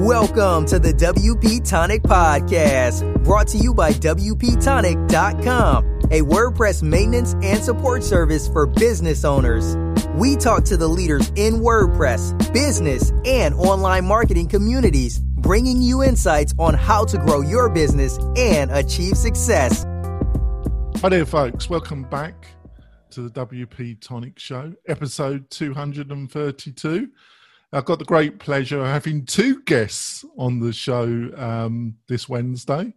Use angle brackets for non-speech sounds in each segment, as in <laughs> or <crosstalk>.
Welcome to the WP Tonic Podcast, brought to you by WPTonic.com, a WordPress maintenance and support service for business owners. We talk to the leaders in WordPress, business, and online marketing communities, bringing you insights on how to grow your business and achieve success. Hi there, folks. Welcome back to the WP Tonic Show, episode 232. I've got the great pleasure of having two guests on the show um, this Wednesday.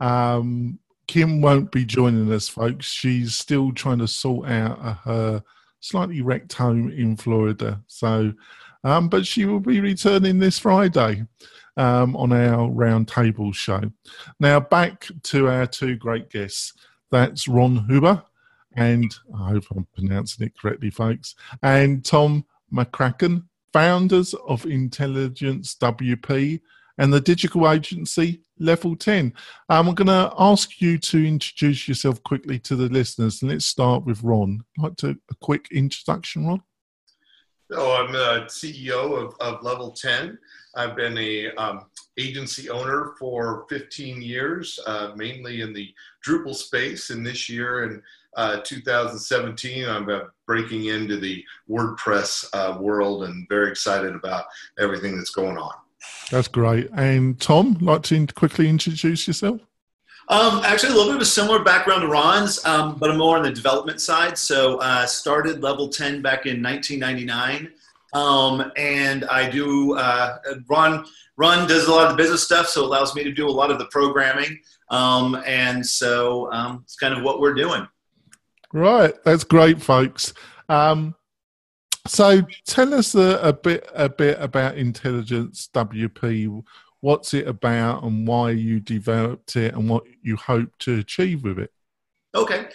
Um, Kim won't be joining us, folks. She's still trying to sort out her slightly wrecked home in Florida. So, um, but she will be returning this Friday um, on our roundtable show. Now, back to our two great guests. That's Ron Huber, and I hope I'm pronouncing it correctly, folks, and Tom McCracken founders of Intelligence WP and the digital agency Level 10. Um, I'm going to ask you to introduce yourself quickly to the listeners. And let's start with Ron. Like to a quick introduction, Ron? So I'm a CEO of, of Level 10. I've been a um, agency owner for 15 years, uh, mainly in the Drupal space. And this year, and uh, 2017. I'm uh, breaking into the WordPress uh, world and very excited about everything that's going on. That's great. And Tom, like to quickly introduce yourself? Um, actually, a little bit of a similar background to Ron's, um, but I'm more on the development side. So, uh, started level 10 back in 1999. Um, and I do, uh, Ron, Ron does a lot of the business stuff, so it allows me to do a lot of the programming. Um, and so um, it's kind of what we're doing. Right, that's great, folks. Um, so, tell us a, a, bit a bit about Intelligence WP. What's it about, and why you developed it, and what you hope to achieve with it? Okay.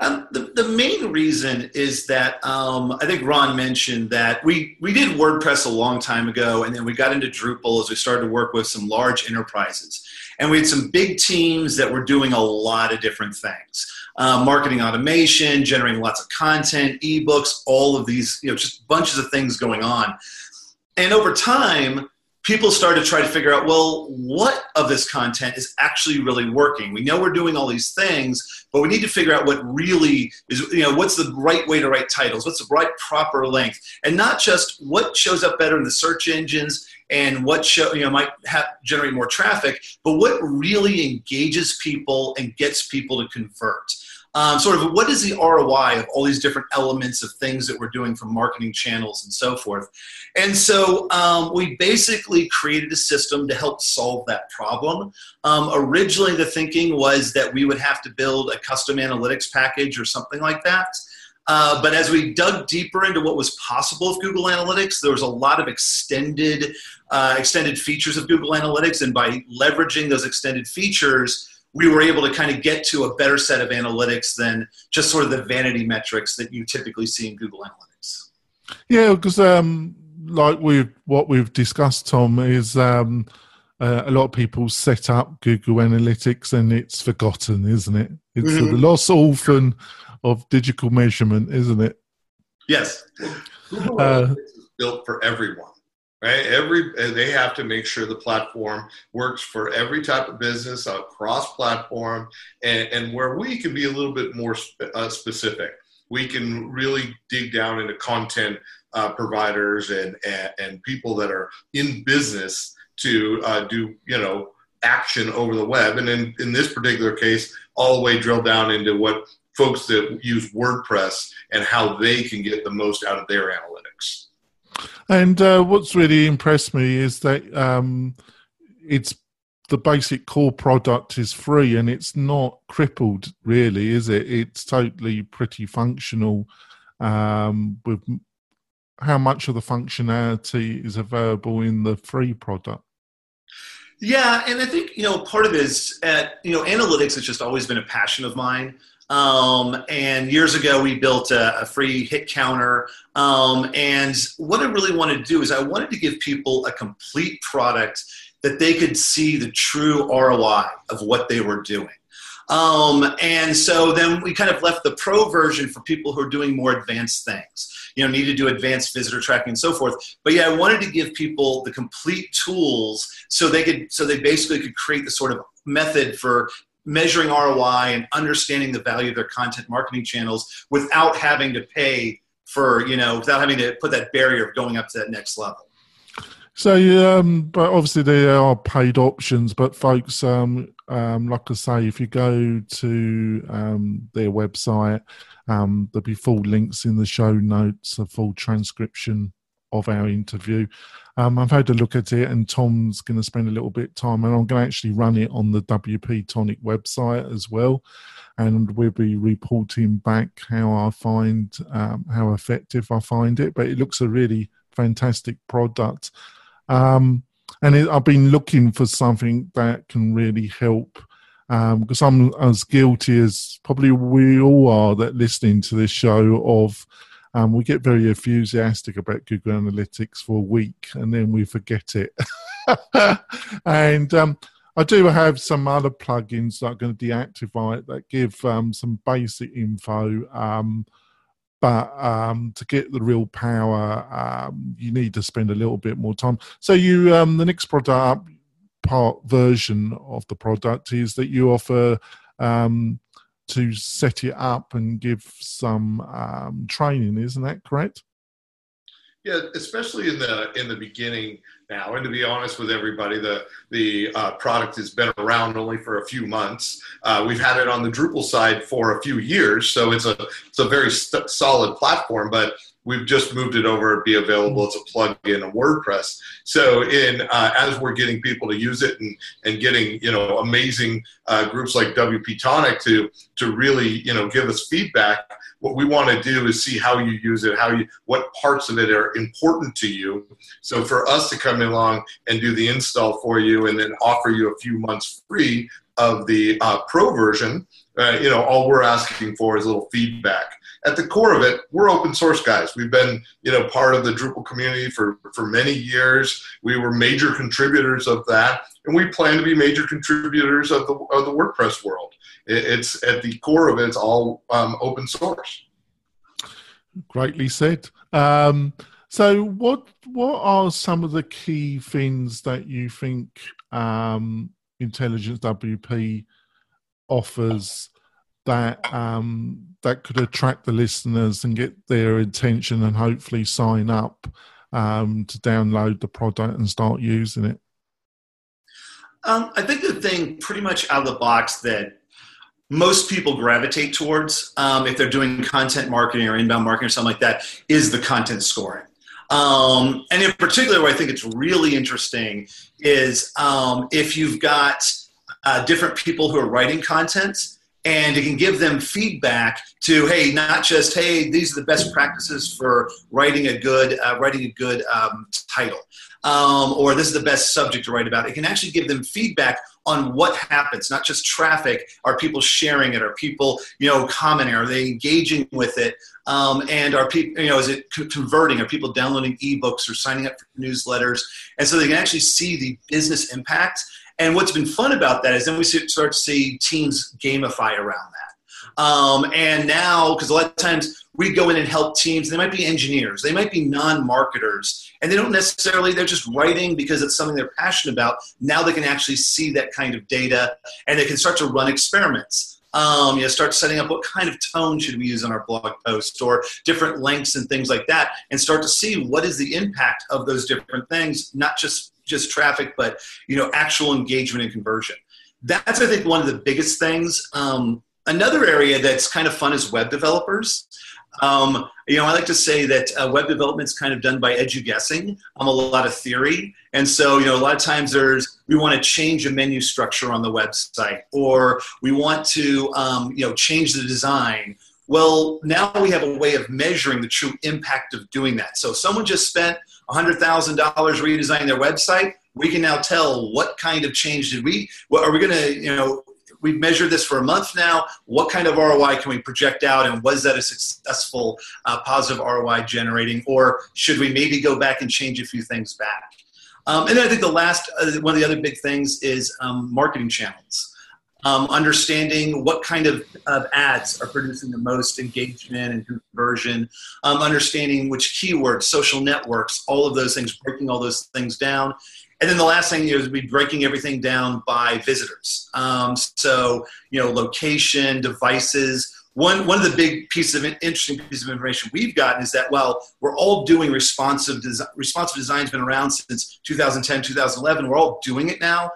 Um, the, the main reason is that um, I think Ron mentioned that we, we did WordPress a long time ago, and then we got into Drupal as we started to work with some large enterprises. And we had some big teams that were doing a lot of different things uh, marketing automation, generating lots of content, ebooks, all of these, you know, just bunches of things going on. And over time, people started to try to figure out well what of this content is actually really working? We know we're doing all these things but we need to figure out what really is you know what's the right way to write titles? What's the right proper length? And not just what shows up better in the search engines and what show you know might have, generate more traffic but what really engages people and gets people to convert um, sort of what is the ROI of all these different elements of things that we're doing from marketing channels and so forth. And so um, we basically created a system to help solve that problem. Um, originally, the thinking was that we would have to build a custom analytics package or something like that. Uh, but as we dug deeper into what was possible with Google Analytics, there was a lot of extended, uh, extended features of Google Analytics, and by leveraging those extended features, we were able to kind of get to a better set of analytics than just sort of the vanity metrics that you typically see in Google Analytics. Yeah, because um, like we what we've discussed, Tom, is um, uh, a lot of people set up Google Analytics and it's forgotten, isn't it? It's mm-hmm. the lost orphan of digital measurement, isn't it? Yes. Google uh, Analytics is built for everyone right? Every they have to make sure the platform works for every type of business across platform and, and where we can be a little bit more uh, specific. We can really dig down into content uh, providers and, and, and people that are in business to uh, do you know action over the web. And in, in this particular case all the way drill down into what folks that use wordpress and how they can get the most out of their analytics and uh, what's really impressed me is that um, it's the basic core product is free and it's not crippled, really, is it? It's totally pretty functional. Um, with how much of the functionality is available in the free product? Yeah, and I think you know part of it is at, you know, analytics has just always been a passion of mine. Um, and years ago, we built a, a free hit counter. Um, and what I really wanted to do is I wanted to give people a complete product that they could see the true ROI of what they were doing. Um, and so then we kind of left the pro version for people who are doing more advanced things. you know need to do advanced visitor tracking and so forth. But yeah, I wanted to give people the complete tools so they could so they basically could create the sort of method for measuring ROI and understanding the value of their content marketing channels without having to pay for you know without having to put that barrier of going up to that next level. So, um, but obviously there are paid options, but folks, um, um, like I say, if you go to um, their website, um, there'll be full links in the show notes, a full transcription of our interview. Um, I've had a look at it, and Tom's going to spend a little bit of time, and I'm going to actually run it on the WP Tonic website as well, and we'll be reporting back how I find um, how effective I find it. But it looks a really fantastic product, um, and it, I've been looking for something that can really help because um, I'm as guilty as probably we all are that listening to this show of um, we get very enthusiastic about Google Analytics for a week and then we forget it. <laughs> and um, I do have some other plugins that are going to deactivate that give um, some basic info. Um, but um, to get the real power, um, you need to spend a little bit more time. So you, the next product part version of the product is that you offer um, to set it up and give some um, training. Isn't that correct? Yeah, especially in the in the beginning now. And to be honest with everybody, the the uh, product has been around only for a few months. Uh, we've had it on the Drupal side for a few years, so it's a it's a very st- solid platform. But we've just moved it over to be available as a plugin in WordPress. So in uh, as we're getting people to use it and and getting you know amazing uh, groups like WP Tonic to to really you know give us feedback. What we want to do is see how you use it, how you what parts of it are important to you. So for us to come along and do the install for you and then offer you a few months free of the uh, pro version, uh, you know, all we're asking for is a little feedback at the core of it, we're open source guys. We've been, you know, part of the Drupal community for, for many years. We were major contributors of that, and we plan to be major contributors of the, of the WordPress world. It, it's at the core of it, it's all um, open source. Greatly said. Um, so, what what are some of the key things that you think um, Intelligence WP offers that um, that could attract the listeners and get their attention and hopefully sign up um, to download the product and start using it? Um, I think the thing pretty much out of the box that most people gravitate towards um, if they're doing content marketing or inbound marketing or something like that is the content scoring. Um, and in particular, where I think it's really interesting is um, if you've got uh, different people who are writing content and it can give them feedback to hey not just hey these are the best practices for writing a good uh, writing a good um, title um, or this is the best subject to write about. It can actually give them feedback on what happens not just traffic. Are people sharing it? Are people you know commenting? Are they engaging with it? Um, and are people you know is it converting? Are people downloading ebooks or signing up for newsletters? And so they can actually see the business impact and what's been fun about that is then we start to see teams gamify around that. Um, and now, because a lot of times we go in and help teams, they might be engineers, they might be non marketers, and they don't necessarily, they're just writing because it's something they're passionate about. Now they can actually see that kind of data and they can start to run experiments. Um, you know, start setting up what kind of tone should we use on our blog post or different lengths and things like that, and start to see what is the impact of those different things, not just just traffic, but you know, actual engagement and conversion. That's I think one of the biggest things. Um, another area that's kind of fun is web developers. Um, you know, I like to say that uh, web development is kind of done by edu guessing. I'm a lot of theory, and so you know, a lot of times there's we want to change a menu structure on the website, or we want to um, you know change the design. Well, now we have a way of measuring the true impact of doing that. So, someone just spent $100,000 redesigning their website, we can now tell what kind of change did we, what are we going to, you know, we've measured this for a month now. What kind of ROI can we project out, and was that a successful uh, positive ROI generating, or should we maybe go back and change a few things back? Um, and then I think the last, uh, one of the other big things is um, marketing channels. Um, understanding what kind of, of ads are producing the most engagement and conversion, um, understanding which keywords, social networks, all of those things, breaking all those things down. And then the last thing is be breaking everything down by visitors. Um, so, you know, location, devices, one one of the big pieces of interesting pieces of information we've gotten is that well we're all doing responsive design responsive design's been around since 2010 2011 we're all doing it now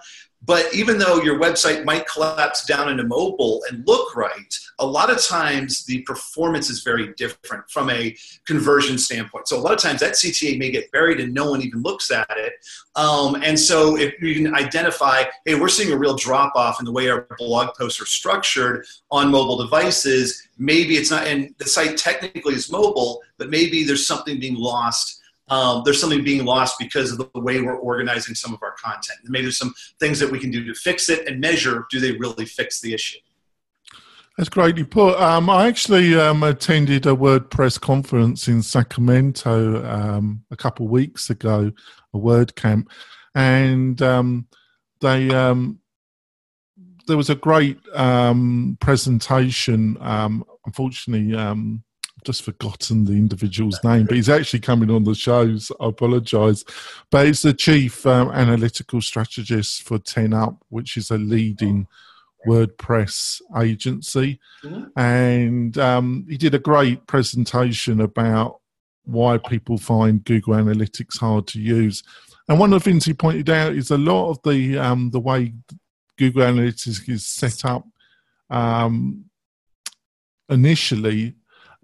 but even though your website might collapse down into mobile and look right, a lot of times the performance is very different from a conversion standpoint. So a lot of times that CTA may get buried and no one even looks at it. Um, and so if you can identify, hey, we're seeing a real drop off in the way our blog posts are structured on mobile devices, maybe it's not, and the site technically is mobile, but maybe there's something being lost um, there's something being lost because of the way we're organizing some of our content. maybe there's some things that we can do to fix it and measure do they really fix the issue. That's greatly put. Um, I actually um, attended a WordPress conference in Sacramento um, a couple of weeks ago, a WordCamp, and um, they um, there was a great presentation. unfortunately, just forgotten the individual's name, but he's actually coming on the shows. I apologise, but he's the chief um, analytical strategist for 10up, which is a leading WordPress agency, mm-hmm. and um, he did a great presentation about why people find Google Analytics hard to use. And one of the things he pointed out is a lot of the um, the way Google Analytics is set up um, initially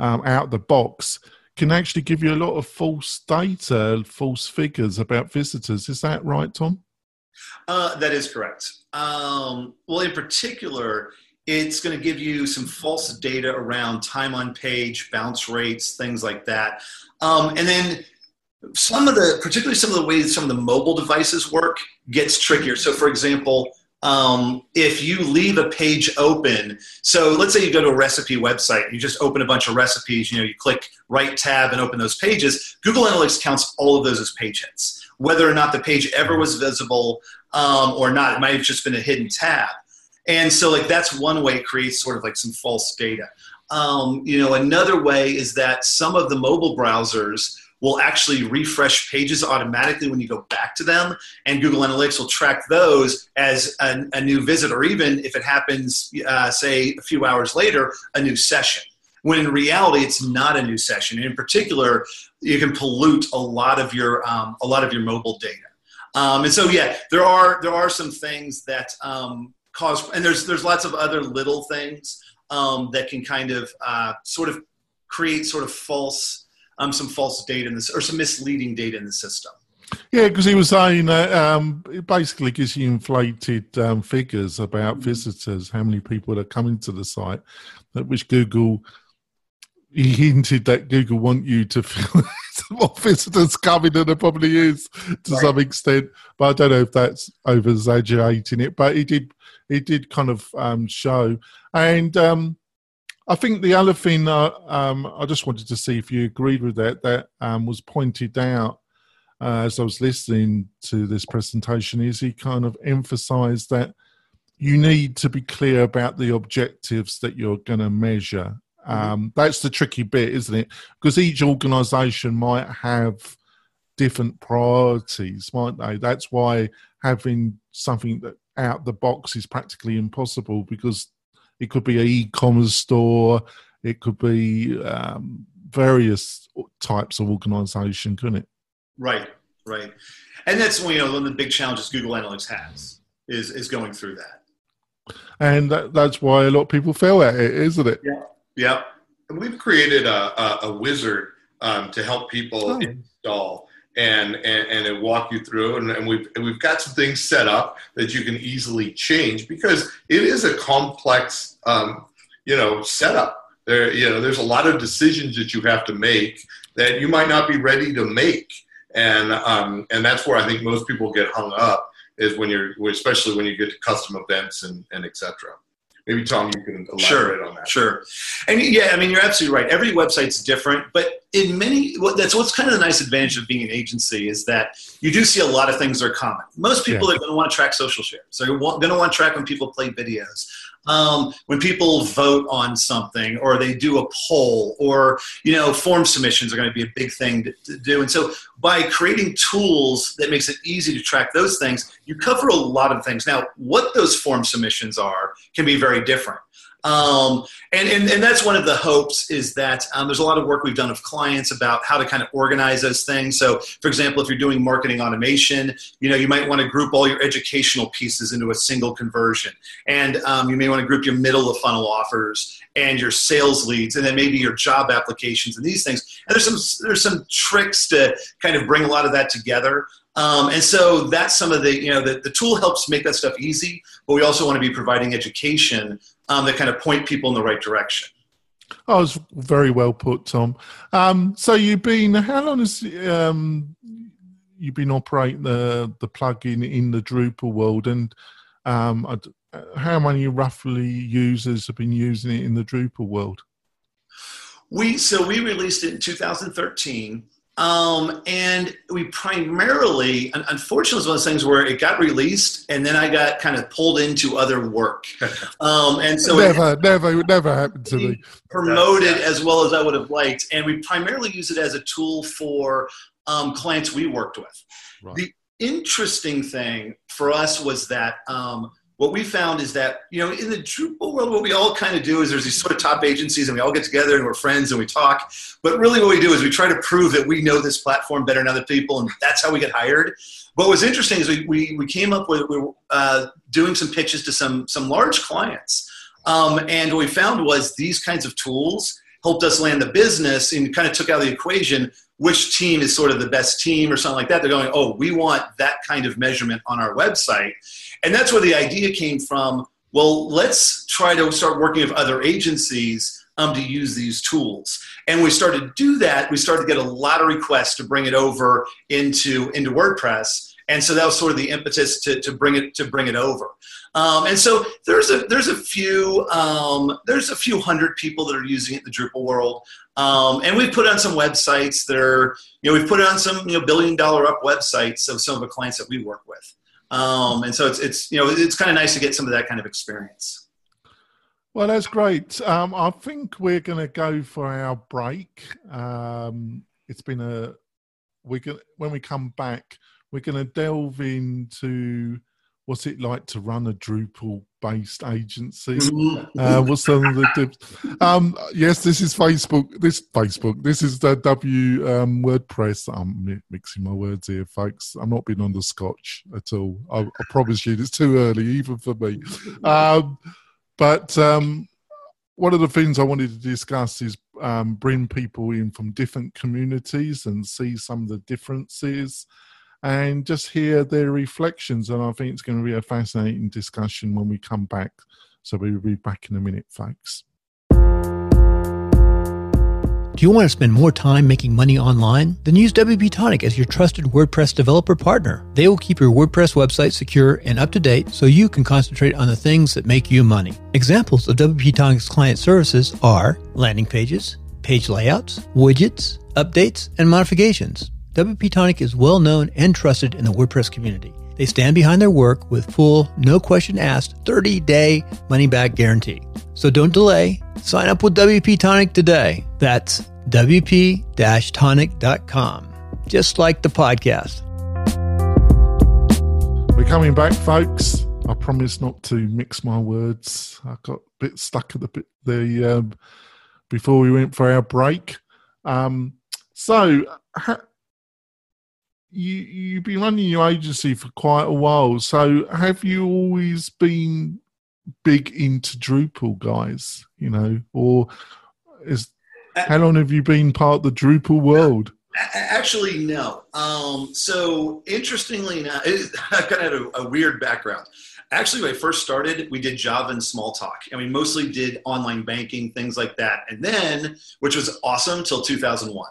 um, out the box can actually give you a lot of false data, false figures about visitors. Is that right, Tom? Uh, that is correct. Um, well, in particular, it's going to give you some false data around time on page, bounce rates, things like that. Um, and then some of the, particularly some of the ways some of the mobile devices work, gets trickier. So, for example, um, if you leave a page open, so let's say you go to a recipe website, you just open a bunch of recipes, you know, you click right tab and open those pages, Google Analytics counts all of those as page hits. Whether or not the page ever was visible um, or not, it might have just been a hidden tab. And so, like, that's one way it creates sort of like some false data. Um, you know, another way is that some of the mobile browsers will actually refresh pages automatically when you go back to them, and Google Analytics will track those as a, a new visit, or even if it happens, uh, say a few hours later, a new session. When in reality, it's not a new session. In particular, you can pollute a lot of your um, a lot of your mobile data. Um, and so, yeah, there are there are some things that um, cause, and there's there's lots of other little things um, that can kind of uh, sort of create sort of false um, some false data in this or some misleading data in the system. Yeah, because he was saying that um, it basically gives you inflated um, figures about mm-hmm. visitors, how many people are coming to the site, at which Google he hinted that Google want you to feel <laughs> more visitors coming than there probably is to right. some extent. But I don't know if that's over exaggerating it. But he did he did kind of um, show and um, I think the other thing uh, um, I just wanted to see if you agreed with that that um, was pointed out uh, as I was listening to this presentation is he kind of emphasised that you need to be clear about the objectives that you're going to measure. Mm-hmm. Um, that's the tricky bit, isn't it? Because each organisation might have different priorities, might they? That's why having something that out the box is practically impossible because it could be an e-commerce store. It could be um, various types of organization, couldn't it? Right, right. And that's you know one of the big challenges Google Analytics has is is going through that. And that, that's why a lot of people fail at it, isn't it? Yeah, yeah. And we've created a, a, a wizard um, to help people oh. install and, and, and walk you through. And, and, we've, and we've got some things set up that you can easily change because it is a complex, um, you know, setup. There, you know, there's a lot of decisions that you have to make that you might not be ready to make. And, um, and that's where I think most people get hung up is when you're, especially when you get to custom events and, and et cetera. Maybe Tom, you can elaborate sure, on that. Sure. And yeah, I mean, you're absolutely right. Every website's different, but in many, that's what's kind of the nice advantage of being an agency is that you do see a lot of things that are common. Most people yeah. are going to want to track social shares. So you're going to want to track when people play videos um, when people vote on something or they do a poll or you know form submissions are going to be a big thing to, to, do. And so by creating tools that makes it easy to track those things you cover a lot of things. Now what those form submissions are can be very different um, and, and, and that's one of the hopes is that um, there's a lot of work we've done of clients about how to kind of organize those things. So, for example, if you're doing marketing automation, you know, you might want to group all your educational pieces into a single conversion. And um, you may want to group your middle of funnel offers and your sales leads and then maybe your job applications and these things. And there's some, there's some tricks to kind of bring a lot of that together. Um, and so that's some of the, you know, the, the tool helps make that stuff easy, but we also want to be providing education um, that kind of point people in the right direction. Oh, was very well put, Tom. Um, so you've been how long has um, you've been operating the the plugin in the Drupal world, and um, how many roughly users have been using it in the Drupal world? We so we released it in 2013. Um, and we primarily, unfortunately, it's one of those things where it got released and then I got kind of pulled into other work. <laughs> Um, and so never, it, never, never happened to me. Promoted as well as I would have liked. And we primarily use it as a tool for um, clients we worked with. Right. The interesting thing for us was that um, what we found is that you know in the Drupal world, what we all kind of do is there's these sort of top agencies, and we all get together and we're friends and we talk. But really, what we do is we try to prove that we know this platform better than other people, and that's how we get hired. But what's interesting is we we, we came up with we were uh, doing some pitches to some some large clients, um, and what we found was these kinds of tools helped us land the business and kind of took out the equation which team is sort of the best team or something like that. They're going, oh, we want that kind of measurement on our website. And that's where the idea came from. Well, let's try to start working with other agencies um, to use these tools. And we started to do that. We started to get a lot of requests to bring it over into, into WordPress. And so that was sort of the impetus to, to bring it to bring it over. Um, and so there's a there's a few um, there's a few hundred people that are using it in the Drupal world. Um, and we've put on some websites that are, you know, we've put it on some, you know, billion dollar up websites of some of the clients that we work with. Um, and so it's, it's, you know, it's kind of nice to get some of that kind of experience. Well, that's great. Um, I think we're going to go for our break. Um, it's been a, we can, when we come back, we're going to delve into what's it like to run a Drupal based agency? Mm-hmm. Uh, what's some of the tips? Um, yes, this is Facebook. This Facebook. This is the W um, WordPress. I'm mixing my words here, folks. I'm not being on the Scotch at all. I, I promise you, it's too early, even for me. Um, but um, one of the things I wanted to discuss is um, bring people in from different communities and see some of the differences and just hear their reflections. And I think it's going to be a fascinating discussion when we come back. So we'll be back in a minute, folks. Do you want to spend more time making money online? Then use WP Tonic as your trusted WordPress developer partner. They will keep your WordPress website secure and up to date so you can concentrate on the things that make you money. Examples of WP Tonic's client services are landing pages, page layouts, widgets, updates, and modifications. WP Tonic is well known and trusted in the WordPress community. They stand behind their work with full, no question asked, 30 day money back guarantee. So don't delay. Sign up with WP Tonic today. That's WP tonic.com, just like the podcast. We're coming back, folks. I promise not to mix my words. I got a bit stuck at the bit the um, before we went for our break. Um, so, ha- you you've been running your agency for quite a while. So have you always been big into Drupal, guys? You know, or is how long have you been part of the Drupal world? Actually, no. Um, so interestingly enough, <laughs> I've kind of a, a weird background. Actually, when I first started, we did Java and Smalltalk, and we mostly did online banking, things like that. And then, which was awesome till 2001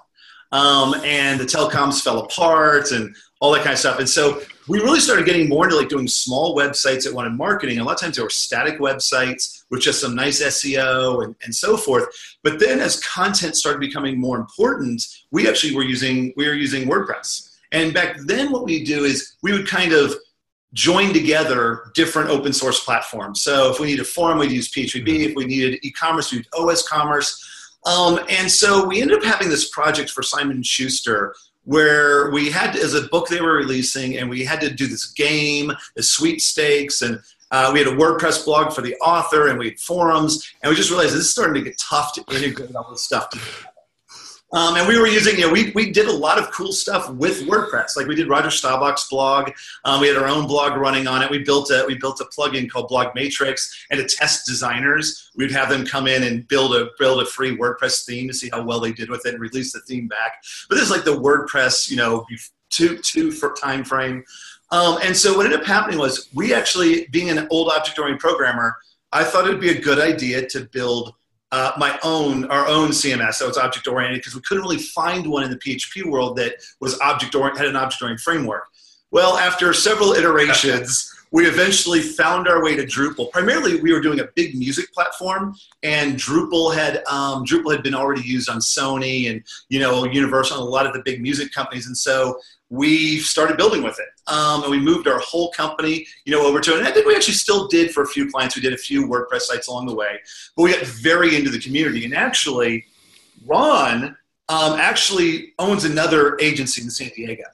um, and the telecoms fell apart and all that kind of stuff. And so we really started getting more into like doing small websites that wanted marketing. A lot of times they were static websites with just some nice SEO and, and so forth. But then as content started becoming more important, we actually were using we were using WordPress. And back then what we do is we would kind of join together different open source platforms. So if we needed a forum, we'd use PHP. Mm-hmm. If we needed e-commerce, we'd use OS Commerce. Um, and so we ended up having this project for Simon Schuster where we had as a book they were releasing, and we had to do this game, the sweepstakes, and uh, we had a WordPress blog for the author, and we had forums, and we just realized this is starting to get tough to integrate all this stuff together. Um, and we were using, you know, we, we did a lot of cool stuff with WordPress. Like we did Roger Staubach's blog. Um, we had our own blog running on it. We built a we built a plugin called Blog Matrix, and to test designers, we'd have them come in and build a build a free WordPress theme to see how well they did with it, and release the theme back. But this is like the WordPress, you know, two two for time frame. Um, and so what ended up happening was we actually, being an old object-oriented programmer, I thought it would be a good idea to build uh, my own our own CMS that was object oriented because we couldn't really find one in the PHP world that was object oriented had an object oriented framework. Well, after several iterations, we eventually found our way to Drupal. Primarily, we were doing a big music platform, and Drupal had um, Drupal had been already used on Sony and you know Universal and a lot of the big music companies, and so we started building with it. Um, and we moved our whole company, you know, over to it. And I think we actually still did for a few clients. We did a few WordPress sites along the way, but we got very into the community. And actually, Ron um, actually owns another agency in San Diego.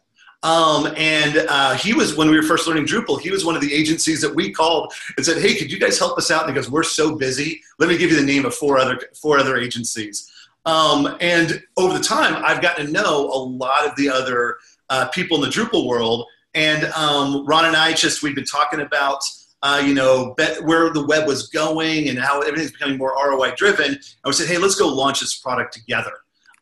Um, and uh, he was when we were first learning Drupal. He was one of the agencies that we called and said, "Hey, could you guys help us out?" And he goes, "We're so busy. Let me give you the name of four other four other agencies." Um, and over the time, I've gotten to know a lot of the other uh, people in the Drupal world. And um, Ron and I just we've been talking about uh, you know where the web was going and how everything's becoming more ROI driven. And we said, hey, let's go launch this product together.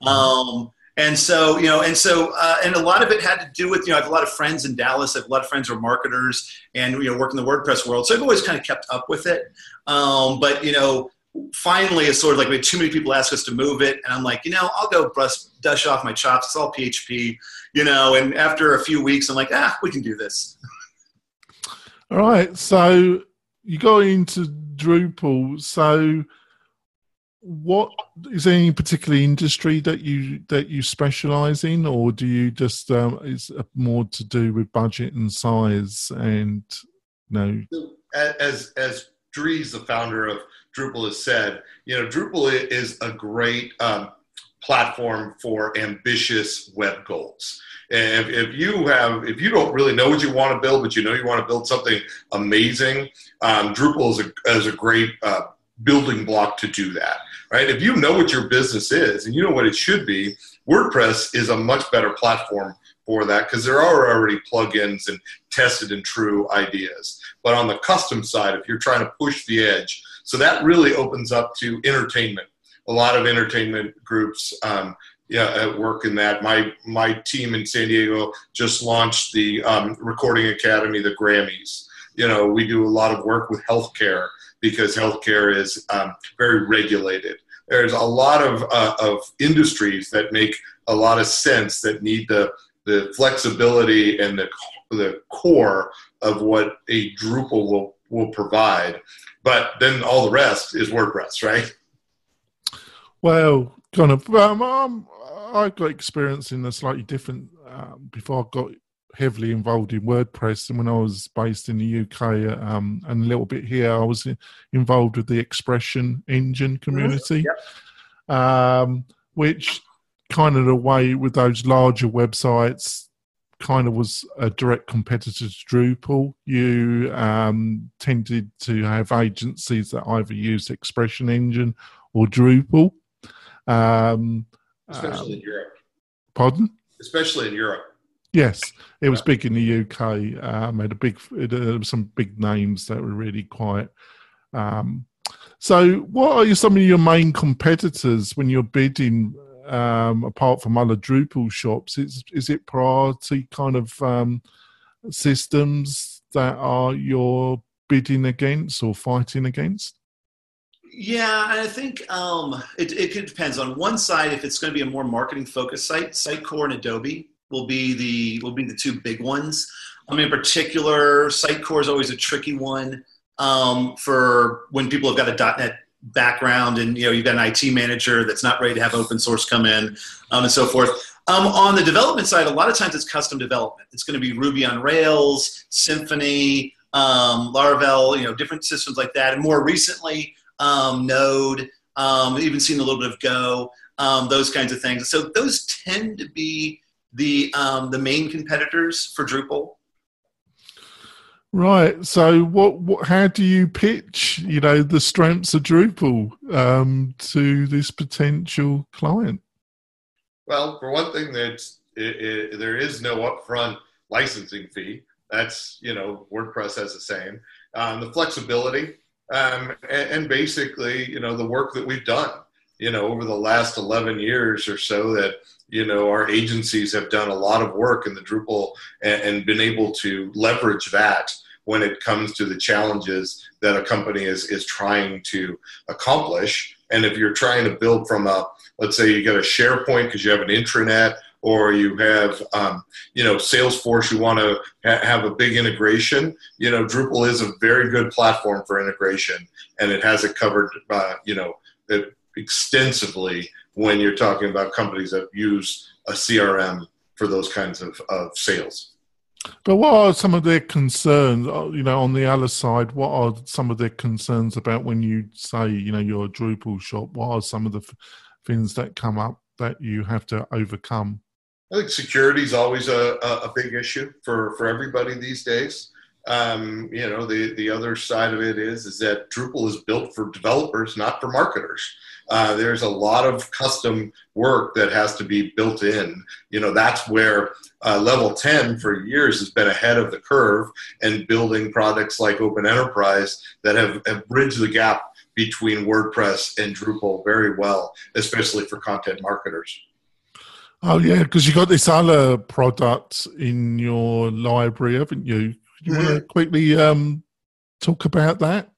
Um, and so you know, and so uh, and a lot of it had to do with you know I have a lot of friends in Dallas. I have a lot of friends who are marketers and you know work in the WordPress world. So I've always kind of kept up with it. Um, but you know, finally it's sort of like we had too many people ask us to move it and i'm like you know i'll go brush dust off my chops it's all php you know and after a few weeks i'm like ah we can do this. All right so you go into drupal so what is there any particular industry that you that you specialize in or do you just um is more to do with budget and size and you know? As as Dries, the founder of Drupal has said, you know, Drupal is a great um, platform for ambitious web goals. And if, if, you have, if you don't really know what you want to build, but you know you want to build something amazing, um, Drupal is a, is a great uh, building block to do that, right? If you know what your business is and you know what it should be, WordPress is a much better platform for that because there are already plugins and tested and true ideas. But on the custom side, if you're trying to push the edge, so that really opens up to entertainment. A lot of entertainment groups um, yeah, work in that. My my team in San Diego just launched the um, Recording Academy, the Grammys. You know, we do a lot of work with healthcare because healthcare is um, very regulated. There's a lot of uh, of industries that make a lot of sense that need the the flexibility and the the core of what a Drupal will will provide but then all the rest is WordPress, right? Well, kind of. Um, um, I got experience in a slightly different. Um, before I got heavily involved in WordPress, and when I was based in the UK um, and a little bit here, I was involved with the ExpressionEngine community, mm-hmm. yep. um, which kind of the way with those larger websites kind of was a direct competitor to Drupal. You um, tended to have agencies that either used ExpressionEngine or Drupal. Um, Especially um, in Europe. Pardon? Especially in Europe. Yes, it was big in the UK. Um, had a big, it, uh, some big names that were really quite. Um, so, what are some of your main competitors when you're bidding um, apart from other Drupal shops? Is is it priority kind of um, systems that are you're bidding against or fighting against? Yeah, I think um, it, it depends. On one side, if it's going to be a more marketing focused site, Sitecore and Adobe will be the will be the two big ones. I mean, in particular, Sitecore is always a tricky one um, for when people have got a .NET background and you know you've got an IT manager that's not ready to have open source come in um, and so forth. Um, on the development side, a lot of times it's custom development. It's going to be Ruby on Rails, Symfony, um, Laravel, you know, different systems like that. And more recently, um, Node, um, even seen a little bit of Go, um, those kinds of things. So those tend to be the um, the main competitors for Drupal. Right. So, what, what? How do you pitch? You know, the strengths of Drupal um, to this potential client. Well, for one thing, that's it, it, there is no upfront licensing fee. That's you know WordPress has the same. Um, the flexibility um, and, and, basically you know the work that we've done you know over the last 11 years or so that you know our agencies have done a lot of work in the Drupal and, and been able to leverage that when it comes to the challenges that a company is is trying to accomplish. And if you're trying to build from a let's say you got a SharePoint because you have an intranet or you have um, you know salesforce you want to ha- have a big integration you know drupal is a very good platform for integration and it has it covered uh, you know extensively when you're talking about companies that use a crm for those kinds of, of sales. But what are some of their concerns uh, you know on the other side what are some of their concerns about when you say you know you're a drupal shop? What are some of the f- things that come up that you have to overcome I think security is always a, a, big issue for, for everybody these days. Um, you know, the, the other side of it is is that Drupal is built for developers, not for marketers. Uh, there's a lot of custom work that has to be built in. You know, that's where uh, Level 10 for years has been ahead of the curve and building products like Open Enterprise that have, have bridged the gap between WordPress and Drupal very well, especially for content marketers. Oh yeah, because you got this other product in your library, haven't you? You mm-hmm. want to quickly um, talk about that?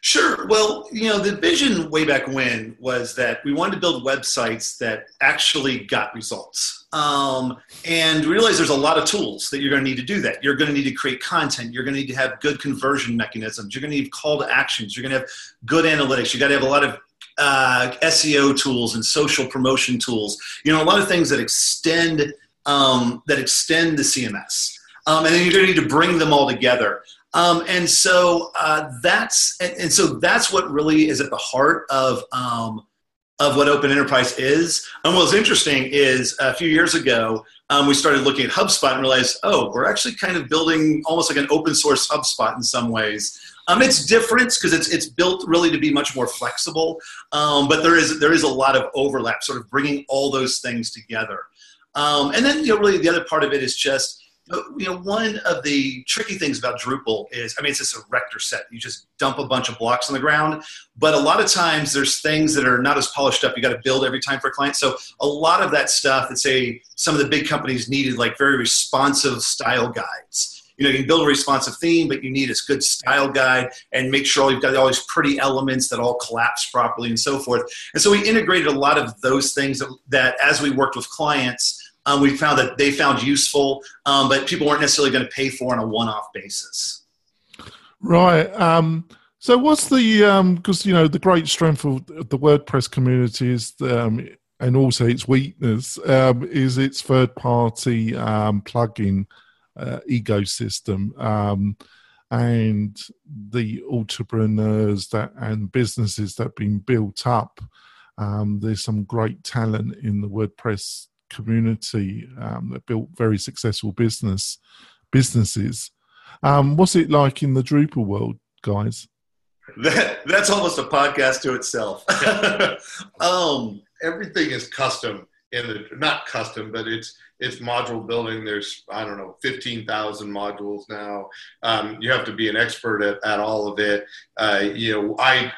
Sure. Well, you know, the vision way back when was that we wanted to build websites that actually got results. Um, and realize there's a lot of tools that you're going to need to do that. You're going to need to create content. You're going to need to have good conversion mechanisms. You're going to need call to actions. You're going to have good analytics. You got to have a lot of uh, SEO tools and social promotion tools. You know, a lot of things that extend um, that extend the CMS, um, and then you're going to need to bring them all together. Um, and so uh, that's and, and, so that's what really is at the heart of um, of what Open Enterprise is. And what's interesting is a few years ago, um, we started looking at HubSpot and realized, oh, we're actually kind of building almost like an open source HubSpot in some ways. Um, it's different because it's it's built really to be much more flexible, um, but there is there is a lot of overlap, sort of bringing all those things together. Um, and then you know, really the other part of it is just you know one of the tricky things about Drupal is I mean it's just a Erector set. You just dump a bunch of blocks on the ground, but a lot of times there's things that are not as polished up. You got to build every time for clients. So a lot of that stuff that say some of the big companies needed like very responsive style guides you know, you can build a responsive theme, but you need a good style guide and make sure you've got all these pretty elements that all collapse properly and so forth. And so we integrated a lot of those things that, that as we worked with clients, um, we found that they found useful, um, but people weren't necessarily going to pay for on a one-off basis. Right. Um, so what's the because um, you know the great strength of the WordPress community is um, and also its weakness um, is its third-party plugin uh, ecosystem um, and the entrepreneurs that and businesses that have been built up. Um, there's some great talent in the WordPress community um, that built very successful business businesses. Um, what's it like in the Drupal world, guys? That that's almost a podcast to itself. <laughs> um, everything is custom in the not custom, but it's it's module building. There's I don't know, fifteen thousand modules now. Um, you have to be an expert at, at all of it. Uh, you know, I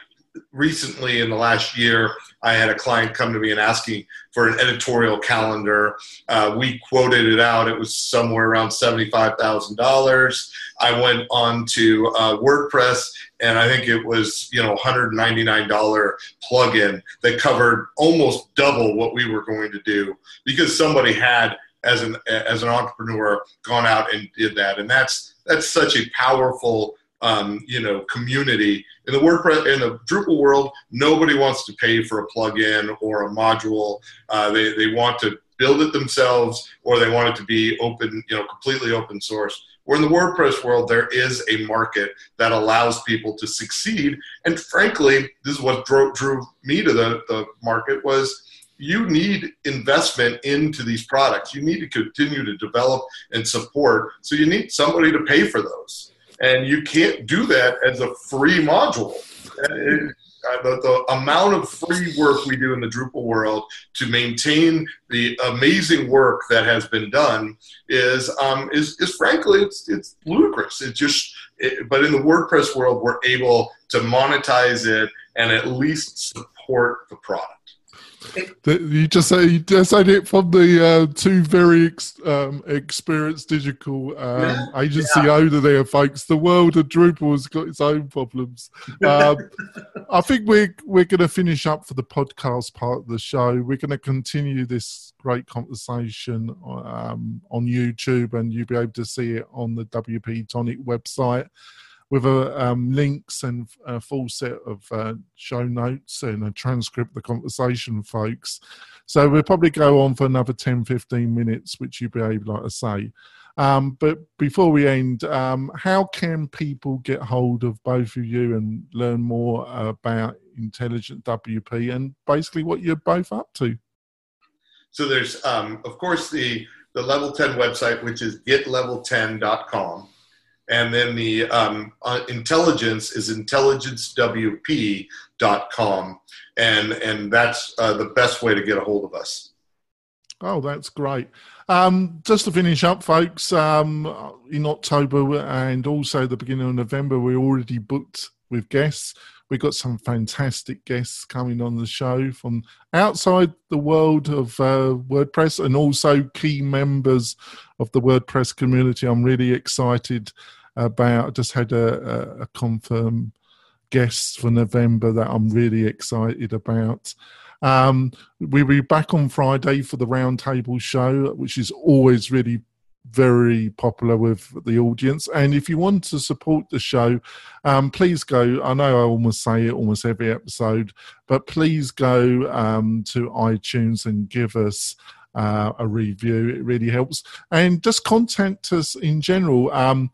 recently in the last year, I had a client come to me and asking for an editorial calendar. Uh, we quoted it out; it was somewhere around seventy-five thousand dollars. I went on to uh, WordPress, and I think it was you know hundred ninety-nine dollar plugin that covered almost double what we were going to do because somebody had as an as an entrepreneur gone out and did that, and that's that's such a powerful um, you know community in the WordPress in the Drupal world. Nobody wants to pay for a plugin or a module. Uh, they they want to build it themselves, or they want it to be open, you know, completely open source. Where in the WordPress world, there is a market that allows people to succeed. And frankly, this is what drew, drew me to the, the market was you need investment into these products. You need to continue to develop and support. So you need somebody to pay for those. And you can't do that as a free module. It, uh, the, the amount of free work we do in the Drupal world to maintain the amazing work that has been done is um, is, is frankly it's it's ludicrous. It just it, but in the WordPress world, we're able to monetize it and at least support the product. You just say you just said it from the uh, two very ex, um, experienced digital um, agency yeah. owner there, folks. The world of Drupal has got its own problems. Um, <laughs> I think we're we're going to finish up for the podcast part of the show. We're going to continue this great conversation um, on YouTube, and you'll be able to see it on the WP Tonic website with a, um, links and a full set of uh, show notes and a transcript of the conversation, folks. So we'll probably go on for another 10, 15 minutes, which you'll be able like to say. Um, but before we end, um, how can people get hold of both of you and learn more about Intelligent WP and basically what you're both up to? So there's, um, of course, the the Level 10 website, which is getlevel10.com and then the um, uh, intelligence is intelligencewp.com and and that's uh, the best way to get a hold of us. Oh that's great. Um, just to finish up folks um, in october and also the beginning of november we're already booked with guests. We've got some fantastic guests coming on the show from outside the world of uh, WordPress and also key members of the WordPress community. I'm really excited about. Just had a, a, a confirmed guest for November that I'm really excited about. Um, we'll be back on Friday for the roundtable show, which is always really very popular with the audience. And if you want to support the show, um, please go. I know I almost say it almost every episode, but please go um, to iTunes and give us. Uh, a review it really helps and just contact us in general um,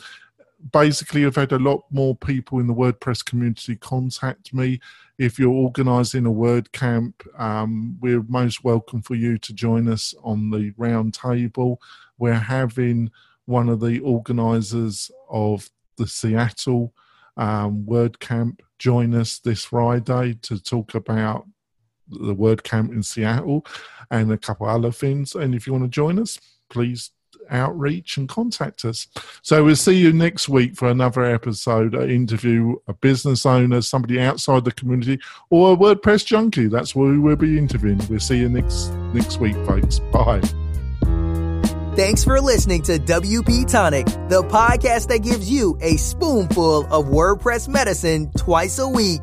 basically I've had a lot more people in the WordPress community contact me. If you're organising a WordCamp, um, we're most welcome for you to join us on the round table. We're having one of the organisers of the Seattle um, WordCamp join us this Friday to talk about the WordCamp in Seattle and a couple other things. And if you want to join us, please outreach and contact us. So we'll see you next week for another episode, an interview a business owner, somebody outside the community, or a WordPress junkie. That's what we will be interviewing. We'll see you next next week, folks. Bye. Thanks for listening to WP Tonic, the podcast that gives you a spoonful of WordPress medicine twice a week.